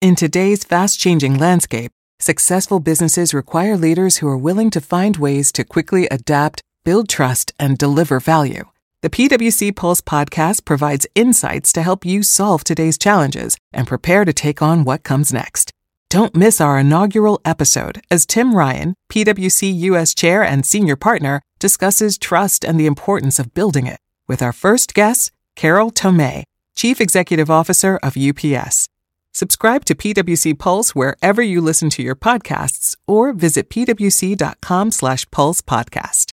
In today's fast changing landscape, successful businesses require leaders who are willing to find ways to quickly adapt, build trust, and deliver value. The PwC Pulse podcast provides insights to help you solve today's challenges and prepare to take on what comes next. Don't miss our inaugural episode as Tim Ryan, PwC US Chair and Senior Partner, discusses trust and the importance of building it with our first guest, Carol Tomé, Chief Executive Officer of UPS. Subscribe to PwC Pulse wherever you listen to your podcasts or visit pwc.com slash pulse podcast.